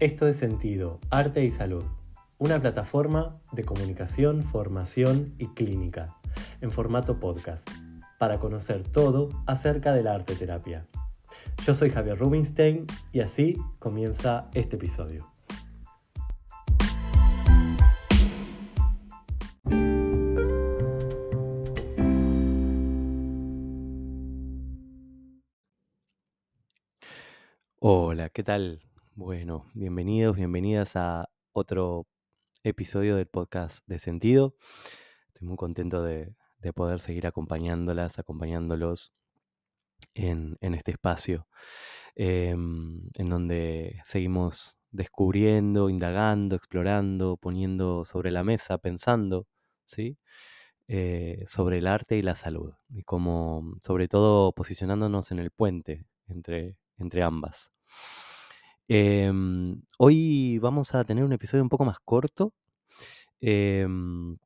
Esto es Sentido, Arte y Salud, una plataforma de comunicación, formación y clínica, en formato podcast, para conocer todo acerca de la arte terapia. Yo soy Javier Rubinstein y así comienza este episodio. Hola, ¿qué tal? Bueno, bienvenidos, bienvenidas a otro episodio del podcast de Sentido. Estoy muy contento de, poder seguir acompañándolas, acompañándolos en, este espacio, em, en donde seguimos descubriendo, indagando, explorando, poniendo sobre la mesa, pensando, ¿sí? Eh, sobre el arte y la salud, y como sobre todo posicionándonos en el puente entre, entre ambas. Em, hoy vamos a tener un episodio un poco más corto, em,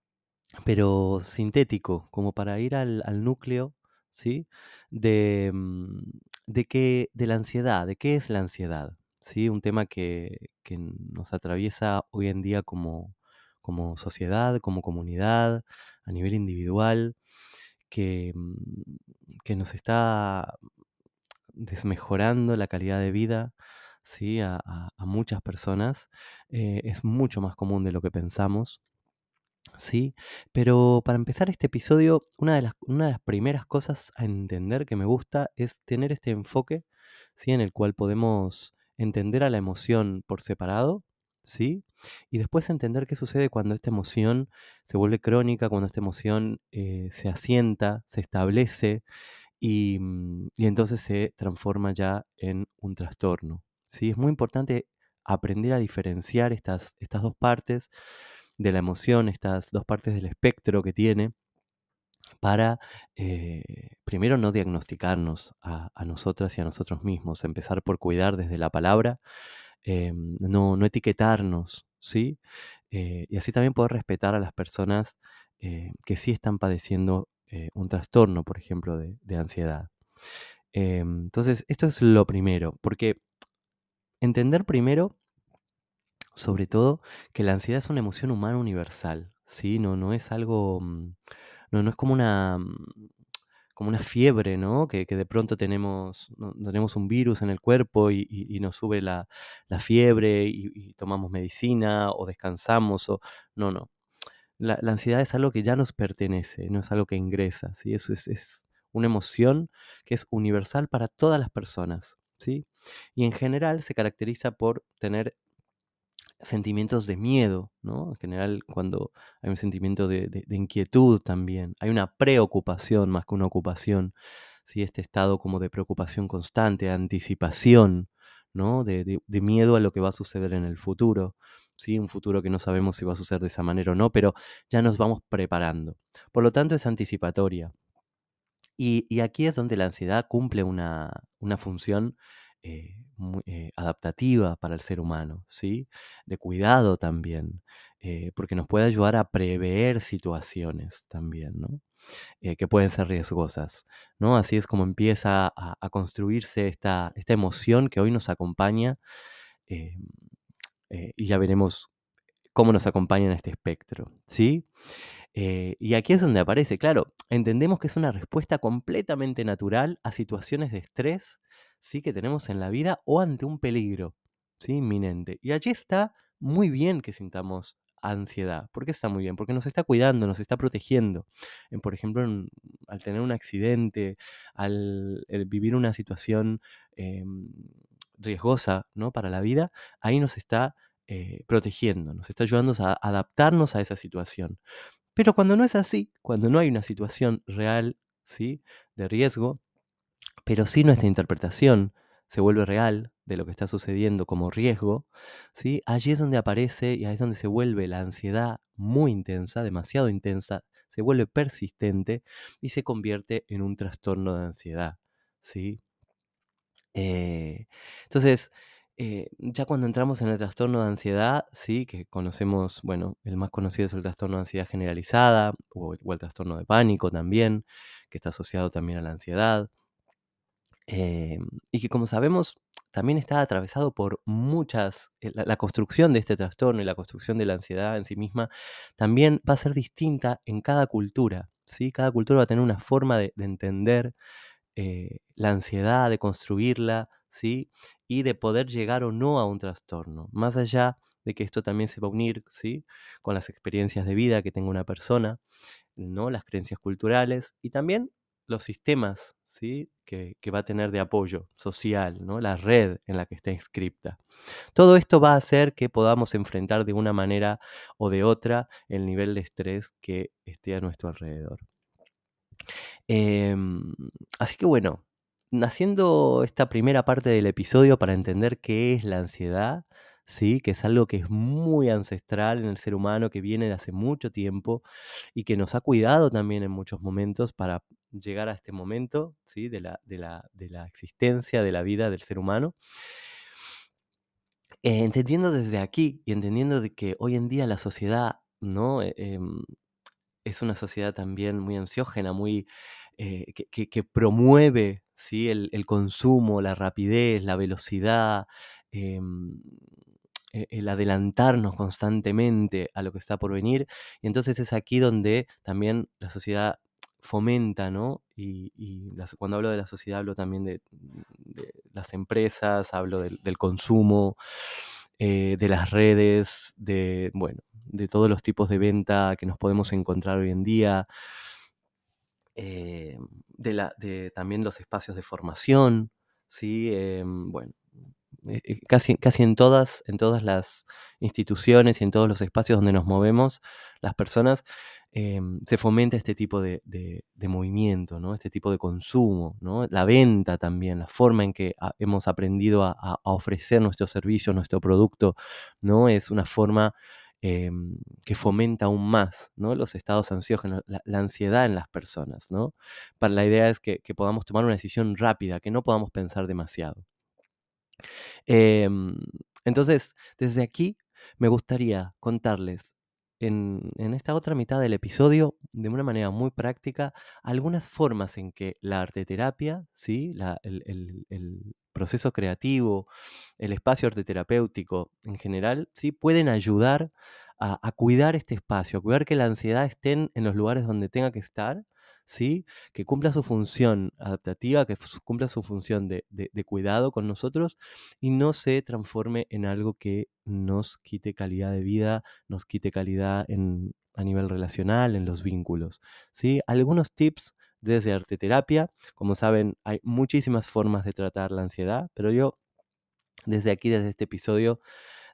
pero sintético, como para ir al, núcleo, ¿sí? De, mm, de, qué, de la ansiedad, de qué es la ansiedad, ¿sí? Un tema que, nos atraviesa hoy en día como, como sociedad, como comunidad, a nivel individual, que, mm, que nos está desmejorando la calidad de vida, ¿sí? a, muchas personas. Eh, es mucho más común de lo que pensamos. ¿sí? Pero para empezar este episodio, una de, las, primeras cosas a entender que me gusta es tener este enfoque ¿sí? en el cual podemos entender a la emoción por separado. ¿Sí? Y después entender qué sucede cuando esta emoción se vuelve crónica, cuando esta emoción eh, se asienta, se establece mm, y, entonces se transforma ya en un trastorno. Es muy importante aprender a diferenciar estas, estas dos partes de la emoción, estas dos partes del espectro que tiene, para eh, primero no diagnosticarnos a, nosotras y a nosotros mismos, empezar por cuidar desde la palabra, eh, no, etiquetarnos, ¿sí? Eh, y así también poder respetar a las personas que sí están padeciendo un trastorno, por ejemplo, de, de ansiedad. entonces, esto es lo primero, porque Entender primero, sobre todo, que la ansiedad es una emoción humana universal, ¿sí? No, no es algo, mm, no, no es como una, mm, como una fiebre, ¿no? Que, de pronto tenemos, tenemos un virus en el cuerpo y, nos sube la, fiebre y, tomamos medicina o descansamos o... No, no. La, ansiedad es algo que ya nos pertenece, no es algo que ingresa, ¿sí? Eso es, es una emoción que es universal para todas las personas. Y en general se caracteriza por tener sentimientos de miedo, ¿no? En general, cuando hay un sentimiento de, inquietud también, hay una preocupación más que una ocupación, ¿sí? Este estado como de preocupación constante, anticipación, ¿no? De, miedo a lo que va a suceder en el futuro, ¿sí? Un futuro que no sabemos si va a suceder de esa manera o no, pero ya nos vamos preparando. Por lo tanto, es anticipatoria. Y, aquí es donde la ansiedad cumple una, función eh, eh, adaptativa para el ser humano, ¿sí? De cuidado también, eh, porque nos puede ayudar a prever situaciones también, ¿no? que pueden ser riesgosas, ¿no? Así es como empieza a, construirse esta, esta, emoción que hoy nos acompaña y ya veremos cómo nos acompaña en este espectro, ¿sí? Eh, y aquí es donde aparece, claro, entendemos que es una respuesta completamente natural a situaciones de estrés ¿sí? que tenemos en la vida o ante un peligro ¿sí? inminente. Y allí está muy bien que sintamos ansiedad. ¿Por qué está muy bien? Porque nos está cuidando, nos está protegiendo. por ejemplo, al tener un accidente, al, vivir una situación em, riesgosa ¿no? para la vida, ahí nos está eh, protegiendo, nos está ayudando a adaptarnos a esa situación. Pero cuando no es así, cuando no hay una situación real, ¿sí? De riesgo, pero sí nuestra interpretación se vuelve real de lo que está sucediendo como riesgo, ¿sí? Allí es donde aparece y ahí es donde se vuelve la ansiedad muy intensa, demasiado intensa, se vuelve persistente y se convierte en un trastorno de ansiedad, ¿sí? Eh, entonces, eh, ya cuando entramos en el trastorno de ansiedad, sí, que conocemos, bueno, el más conocido es el trastorno de ansiedad generalizada o el, trastorno de pánico también, que está asociado también a la ansiedad. Em, y que como sabemos también está atravesado por muchas, eh, la, construcción de este trastorno y la construcción de la ansiedad en sí misma también va a ser distinta en cada cultura, ¿sí? Cada cultura va a tener una forma de, de entender eh, la ansiedad, de construirla, ¿sí? Y de poder llegar o no a un trastorno, más allá de que esto también se va a unir, ¿sí? Con las experiencias de vida que tenga una persona, ¿no? Las creencias culturales y también los sistemas, ¿sí? Que, que va a tener de apoyo social, ¿no? La red en la que está inscripta. Todo esto va a hacer que podamos enfrentar de una manera o de otra el nivel de estrés que esté a nuestro alrededor. Em, así que bueno, haciendo esta primera parte del episodio para entender qué es la ansiedad, ¿sí? Que es algo que es muy ancestral en el ser humano, que viene de hace mucho tiempo y que nos ha cuidado también en muchos momentos para llegar a este momento, ¿sí? De la, de la, de la existencia, de la vida del ser humano. Eh, entendiendo desde aquí y entendiendo de que hoy en día la sociedad, ¿no? Eh, em, es una sociedad también muy ansiógena, muy, eh, que, promueve ¿sí? el, el consumo, la rapidez, la velocidad, em, e- el adelantarnos constantemente a lo que está por venir. Y entonces es aquí donde también la sociedad fomenta, ¿no? Y, y cuando hablo de la sociedad hablo también de, las empresas, hablo del, del consumo, eh, de las redes, de, bueno, de todos los tipos de venta que nos podemos encontrar hoy en día, eh, de, la, también los espacios de formación, ¿sí? Em, bueno, eh, eh, casi, casi en, todas, en todas las instituciones y en todos los espacios donde nos movemos, las personas, se fomenta este tipo de, de- movimiento, ¿no? Este tipo de consumo, ¿no? La venta también, la forma en que hemos aprendido a- a ofrecer nuestro servicio, nuestro producto, ¿no? Es una forma em, que fomenta aún más. Los estados ansiógenos, la, ansiedad en las personas, ¿no? La idea es que, que podamos tomar una decisión rápida, que no podamos pensar demasiado. Em, entonces, desde aquí me gustaría contarles en, esta otra mitad del episodio, de una manera muy práctica, algunas formas en que la arteterapia, ¿sí? El, proceso creativo, el espacio arteterapéutico en general, ¿sí? pueden ayudar a, a cuidar este espacio, a cuidar que la ansiedad esté en los lugares donde tenga que estar, ¿sí? que cumpla su función adaptativa, que cumpla su función de, de- cuidado con nosotros y no se transforme en algo que nos quite calidad de vida, nos quite calidad en, a nivel relacional, en los vínculos. ¿sí? Algunos tips desde arteterapia. Como saben, hay muchísimas formas de tratar la ansiedad, pero yo desde aquí, desde este episodio,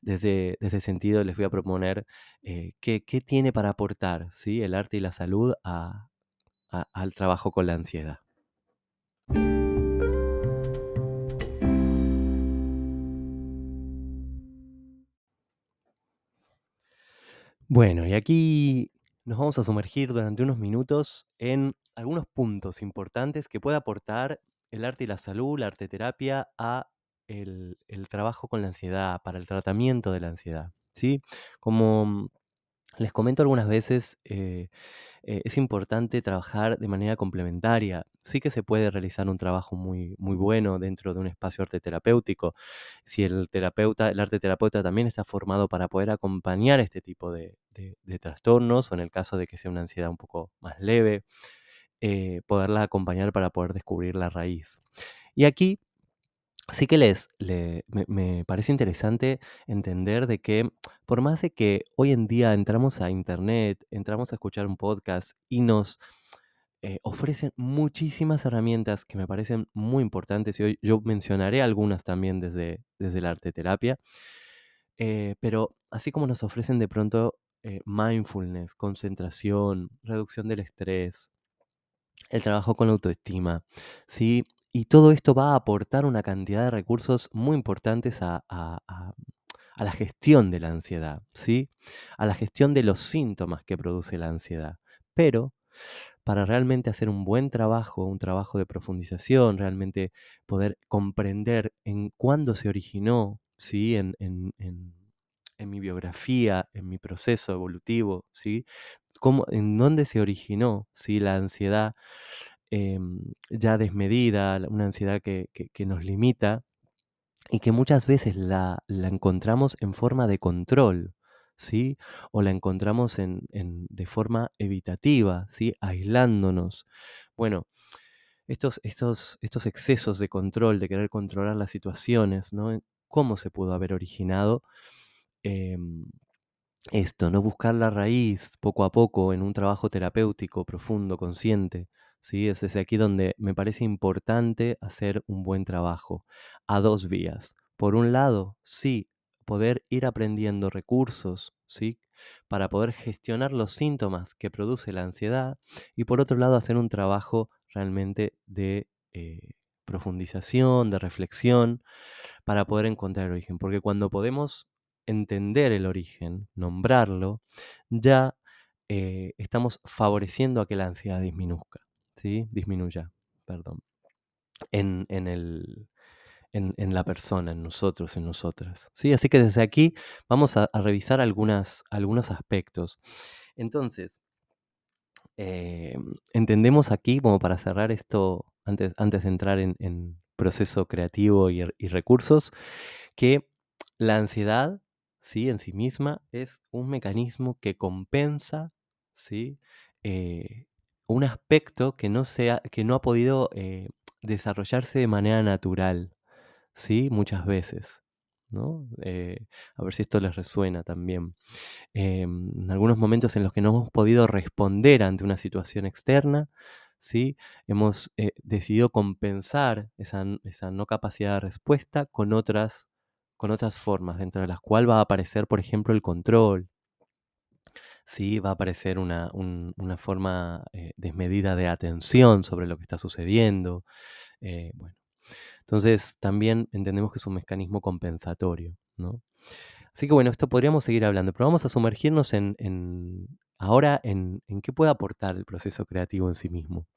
desde, desde sentido, les voy a proponer eh, qué, qué tiene para aportar ¿sí? el arte y la salud a- al trabajo con la ansiedad. Bueno, y aquí nos vamos a sumergir durante unos minutos en algunos puntos importantes que puede aportar el arte y la salud, la arteterapia, a el, el trabajo con la ansiedad, para el tratamiento de la ansiedad. ¿sí? Como les comento algunas veces, eh, eh, es importante trabajar de manera complementaria. Sí que se puede realizar un trabajo muy, muy bueno dentro de un espacio arte terapéutico. Si el terapeuta, el arte terapeuta también está formado para poder acompañar este tipo de, de- trastornos, o en el caso de que sea una ansiedad un poco más leve, eh, poderla acompañar para poder descubrir la raíz. Y aquí sí que les, le- me, parece interesante entender de que por más de que hoy en día entramos a internet, entramos a escuchar un podcast y nos eh, ofrecen muchísimas herramientas que me parecen muy importantes y hoy yo mencionaré algunas también desde, desde la arteterapia, eh, pero así como nos ofrecen de pronto eh, mindfulness, concentración, reducción del estrés, el trabajo con la autoestima, ¿sí? Y todo esto va a aportar una cantidad de recursos muy importantes a, a- a- la gestión de la ansiedad, ¿sí? A la gestión de los síntomas que produce la ansiedad. Pero para realmente hacer un buen trabajo, un trabajo de profundización, realmente poder comprender en cuándo se originó, ¿sí? En, en- en- en mi biografía, en mi proceso evolutivo, ¿sí? Cómo, en dónde se originó, ¿sí? La ansiedad em, ya desmedida, una ansiedad que, nos limita y que muchas veces la, encontramos en forma de control, ¿sí? O la encontramos en, de forma evitativa, ¿sí? Aislándonos. Bueno, estos, estos, estos excesos de control, de querer controlar las situaciones, ¿no? ¿Cómo se pudo haber originado? Em, esto, no buscar la raíz poco a poco en un trabajo terapéutico profundo, consciente. ¿Sí? Es desde aquí donde me parece importante hacer un buen trabajo a dos vías. Por un lado, sí, poder ir aprendiendo recursos, ¿sí? Para poder gestionar los síntomas que produce la ansiedad y por otro lado hacer un trabajo realmente de eh, profundización, de reflexión, para poder encontrar el origen. Porque cuando podemos entender el origen, nombrarlo, ya eh, estamos favoreciendo a que la ansiedad disminuzca, ¿sí? Disminuya, perdón, en, el, en, la persona, en nosotros, en nosotras. ¿sí? Así que desde aquí vamos a, revisar algunos aspectos. Entonces, eh, entendemos aquí, como para cerrar esto, antes, antes de entrar en, proceso creativo y, y recursos, que la ansiedad ¿sí? en sí misma es un mecanismo que compensa ¿sí? Eh, un aspecto que no, sea, que no ha podido eh, desarrollarse de manera natural, ¿sí? muchas veces. ¿no? Eh, a ver si esto les resuena también. en algunos momentos en los que no hemos podido responder ante una situación externa, ¿sí? hemos decidido compensar esa, esa no capacidad de respuesta con otras con otras formas, dentro de las cuales va a aparecer, por ejemplo, el control. Sí, va a aparecer una, forma eh, desmedida de atención sobre lo que está sucediendo. Eh, bueno. Entonces, también entendemos que es un mecanismo compensatorio. ¿no? Así que bueno, esto podríamos seguir hablando, pero vamos a sumergirnos en, ahora en, en qué puede aportar el proceso creativo en sí mismo.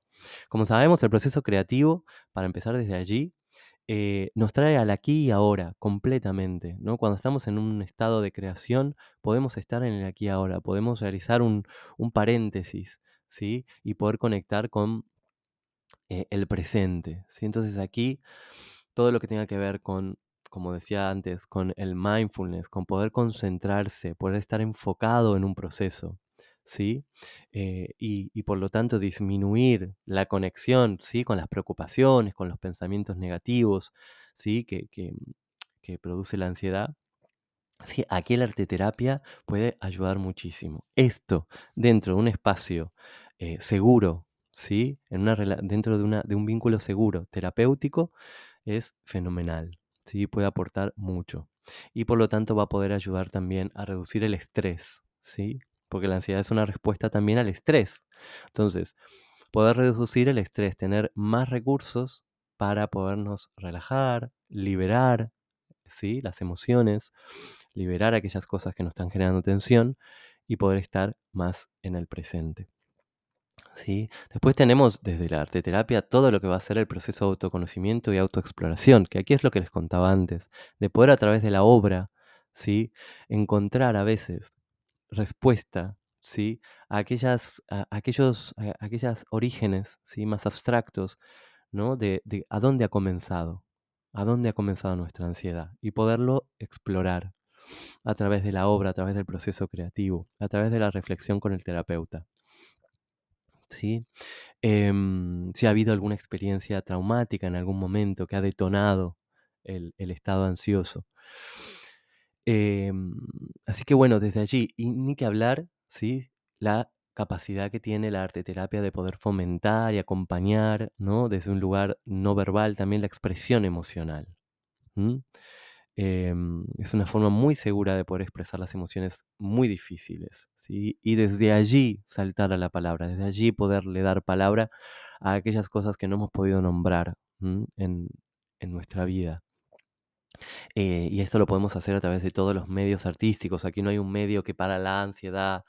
Como sabemos, el proceso creativo, para empezar desde allí, eh, nos trae al aquí y ahora completamente, ¿no? Cuando estamos en un estado de creación, podemos estar en el aquí y ahora, podemos realizar un, paréntesis, ¿sí? Y poder conectar con eh, el presente, ¿sí? Entonces aquí, todo lo que tenga que ver con, como decía antes, con el mindfulness, con poder concentrarse, poder estar enfocado en un proceso, ¿sí? Eh, y, por lo tanto disminuir la conexión, ¿sí? Con las preocupaciones, con los pensamientos negativos, ¿sí? Que, produce la ansiedad. Sí, aquí la arteterapia puede ayudar muchísimo. Esto dentro de un espacio eh, seguro, ¿sí? En una, dentro de, una, de un vínculo seguro terapéutico es fenomenal. ¿sí? Puede aportar mucho. Y por lo tanto va a poder ayudar también a reducir el estrés, ¿sí? Porque la ansiedad es una respuesta también al estrés. Entonces, poder reducir el estrés, tener más recursos para podernos relajar, liberar ¿sí? las emociones, liberar aquellas cosas que nos están generando tensión y poder estar más en el presente. ¿Sí? Después tenemos desde la arteterapia todo lo que va a ser el proceso de autoconocimiento y autoexploración, que aquí es lo que les contaba antes, de poder a través de la obra ¿sí? encontrar a veces respuesta, ¿sí? A, aquellas, aquellos orígenes, ¿sí? Más abstractos, ¿no? De, a dónde ha comenzado, a dónde ha comenzado nuestra ansiedad y poderlo explorar a través de la obra, a través del proceso creativo, a través de la reflexión con el terapeuta. ¿Sí? Em, si ha habido alguna experiencia traumática en algún momento que ha detonado el, el estado ansioso. Em, así que bueno, desde allí, y ni que hablar, ¿sí? La capacidad que tiene la arteterapia de poder fomentar y acompañar, ¿no? Desde un lugar no verbal también la expresión emocional. Em, es una forma muy segura de poder expresar las emociones muy difíciles, ¿sí? Y desde allí saltar a la palabra, desde allí poderle dar palabra a aquellas cosas que no hemos podido nombrar en, en nuestra vida. Eh, y esto lo podemos hacer a través de todos los medios artísticos. Aquí no hay un medio que para la ansiedad,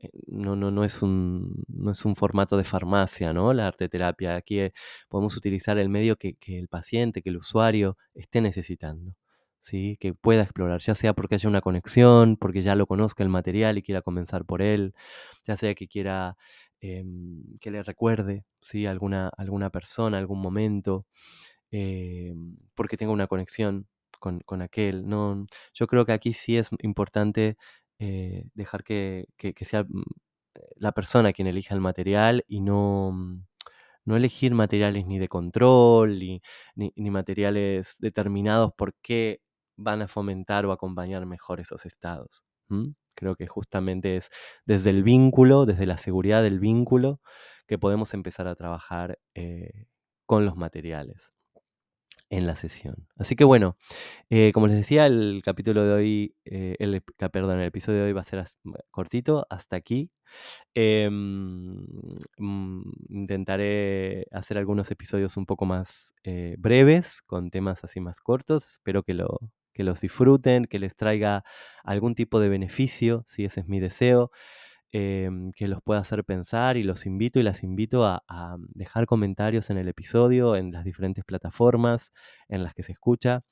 eh, no, no, no, es un, no es un formato de farmacia, ¿no? La arteterapia. Aquí eh, podemos utilizar el medio que, el paciente, que el usuario esté necesitando. ¿sí? Que pueda explorar, ya sea porque haya una conexión, porque ya lo conozca el material y quiera comenzar por él, ya sea que quiera em, que le recuerde ¿sí? alguna, alguna persona, algún momento, em, porque tenga una conexión con, con, aquel. No, yo creo que aquí sí es importante eh, dejar que, que, sea mm, la persona quien elija el material y no, mm, no elegir materiales ni de control, ni, ni, ni materiales determinados porque van a fomentar o acompañar mejor esos estados. Creo que justamente es desde el vínculo, desde la seguridad del vínculo, que podemos empezar a trabajar eh, con los materiales en la sesión. Así que bueno, eh, como les decía, el capítulo de hoy, eh, el, perdón, el episodio de hoy va a ser cortito, hasta aquí. Eh, intentaré hacer algunos episodios un poco más eh, breves, con temas así más cortos. Espero que, lo, que los disfruten, que les traiga algún tipo de beneficio, si ese es mi deseo. Em, que los pueda hacer pensar y los invito y las invito a, dejar comentarios en el episodio, en las diferentes plataformas en las que se escucha.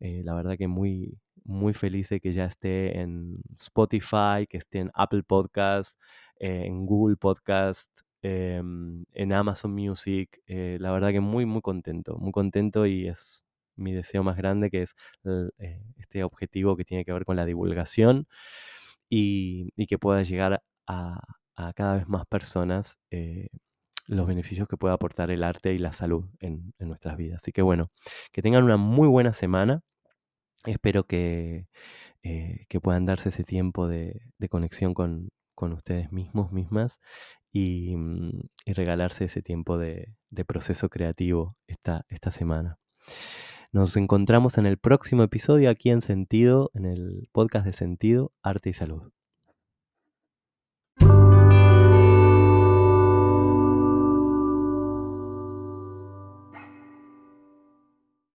Eh, la verdad que muy, muy feliz de que ya esté en Spotify, que esté en Apple Podcast, eh, en Google Podcast, eh, en Amazon Music. Eh, la verdad que muy, muy contento, muy contento y es mi deseo más grande que es eh, este objetivo que tiene que ver con la divulgación y, y que pueda llegar a, cada vez más personas eh, los beneficios que puede aportar el arte y la salud en, nuestras vidas. Así que bueno, que tengan una muy buena semana. Espero que, eh, que puedan darse ese tiempo de, conexión con, con, ustedes mismos, mismas, y, y regalarse ese tiempo de, de proceso creativo esta, esta semana. Nos encontramos en el próximo episodio aquí en Sentido, en el podcast de Sentido, Arte y Salud.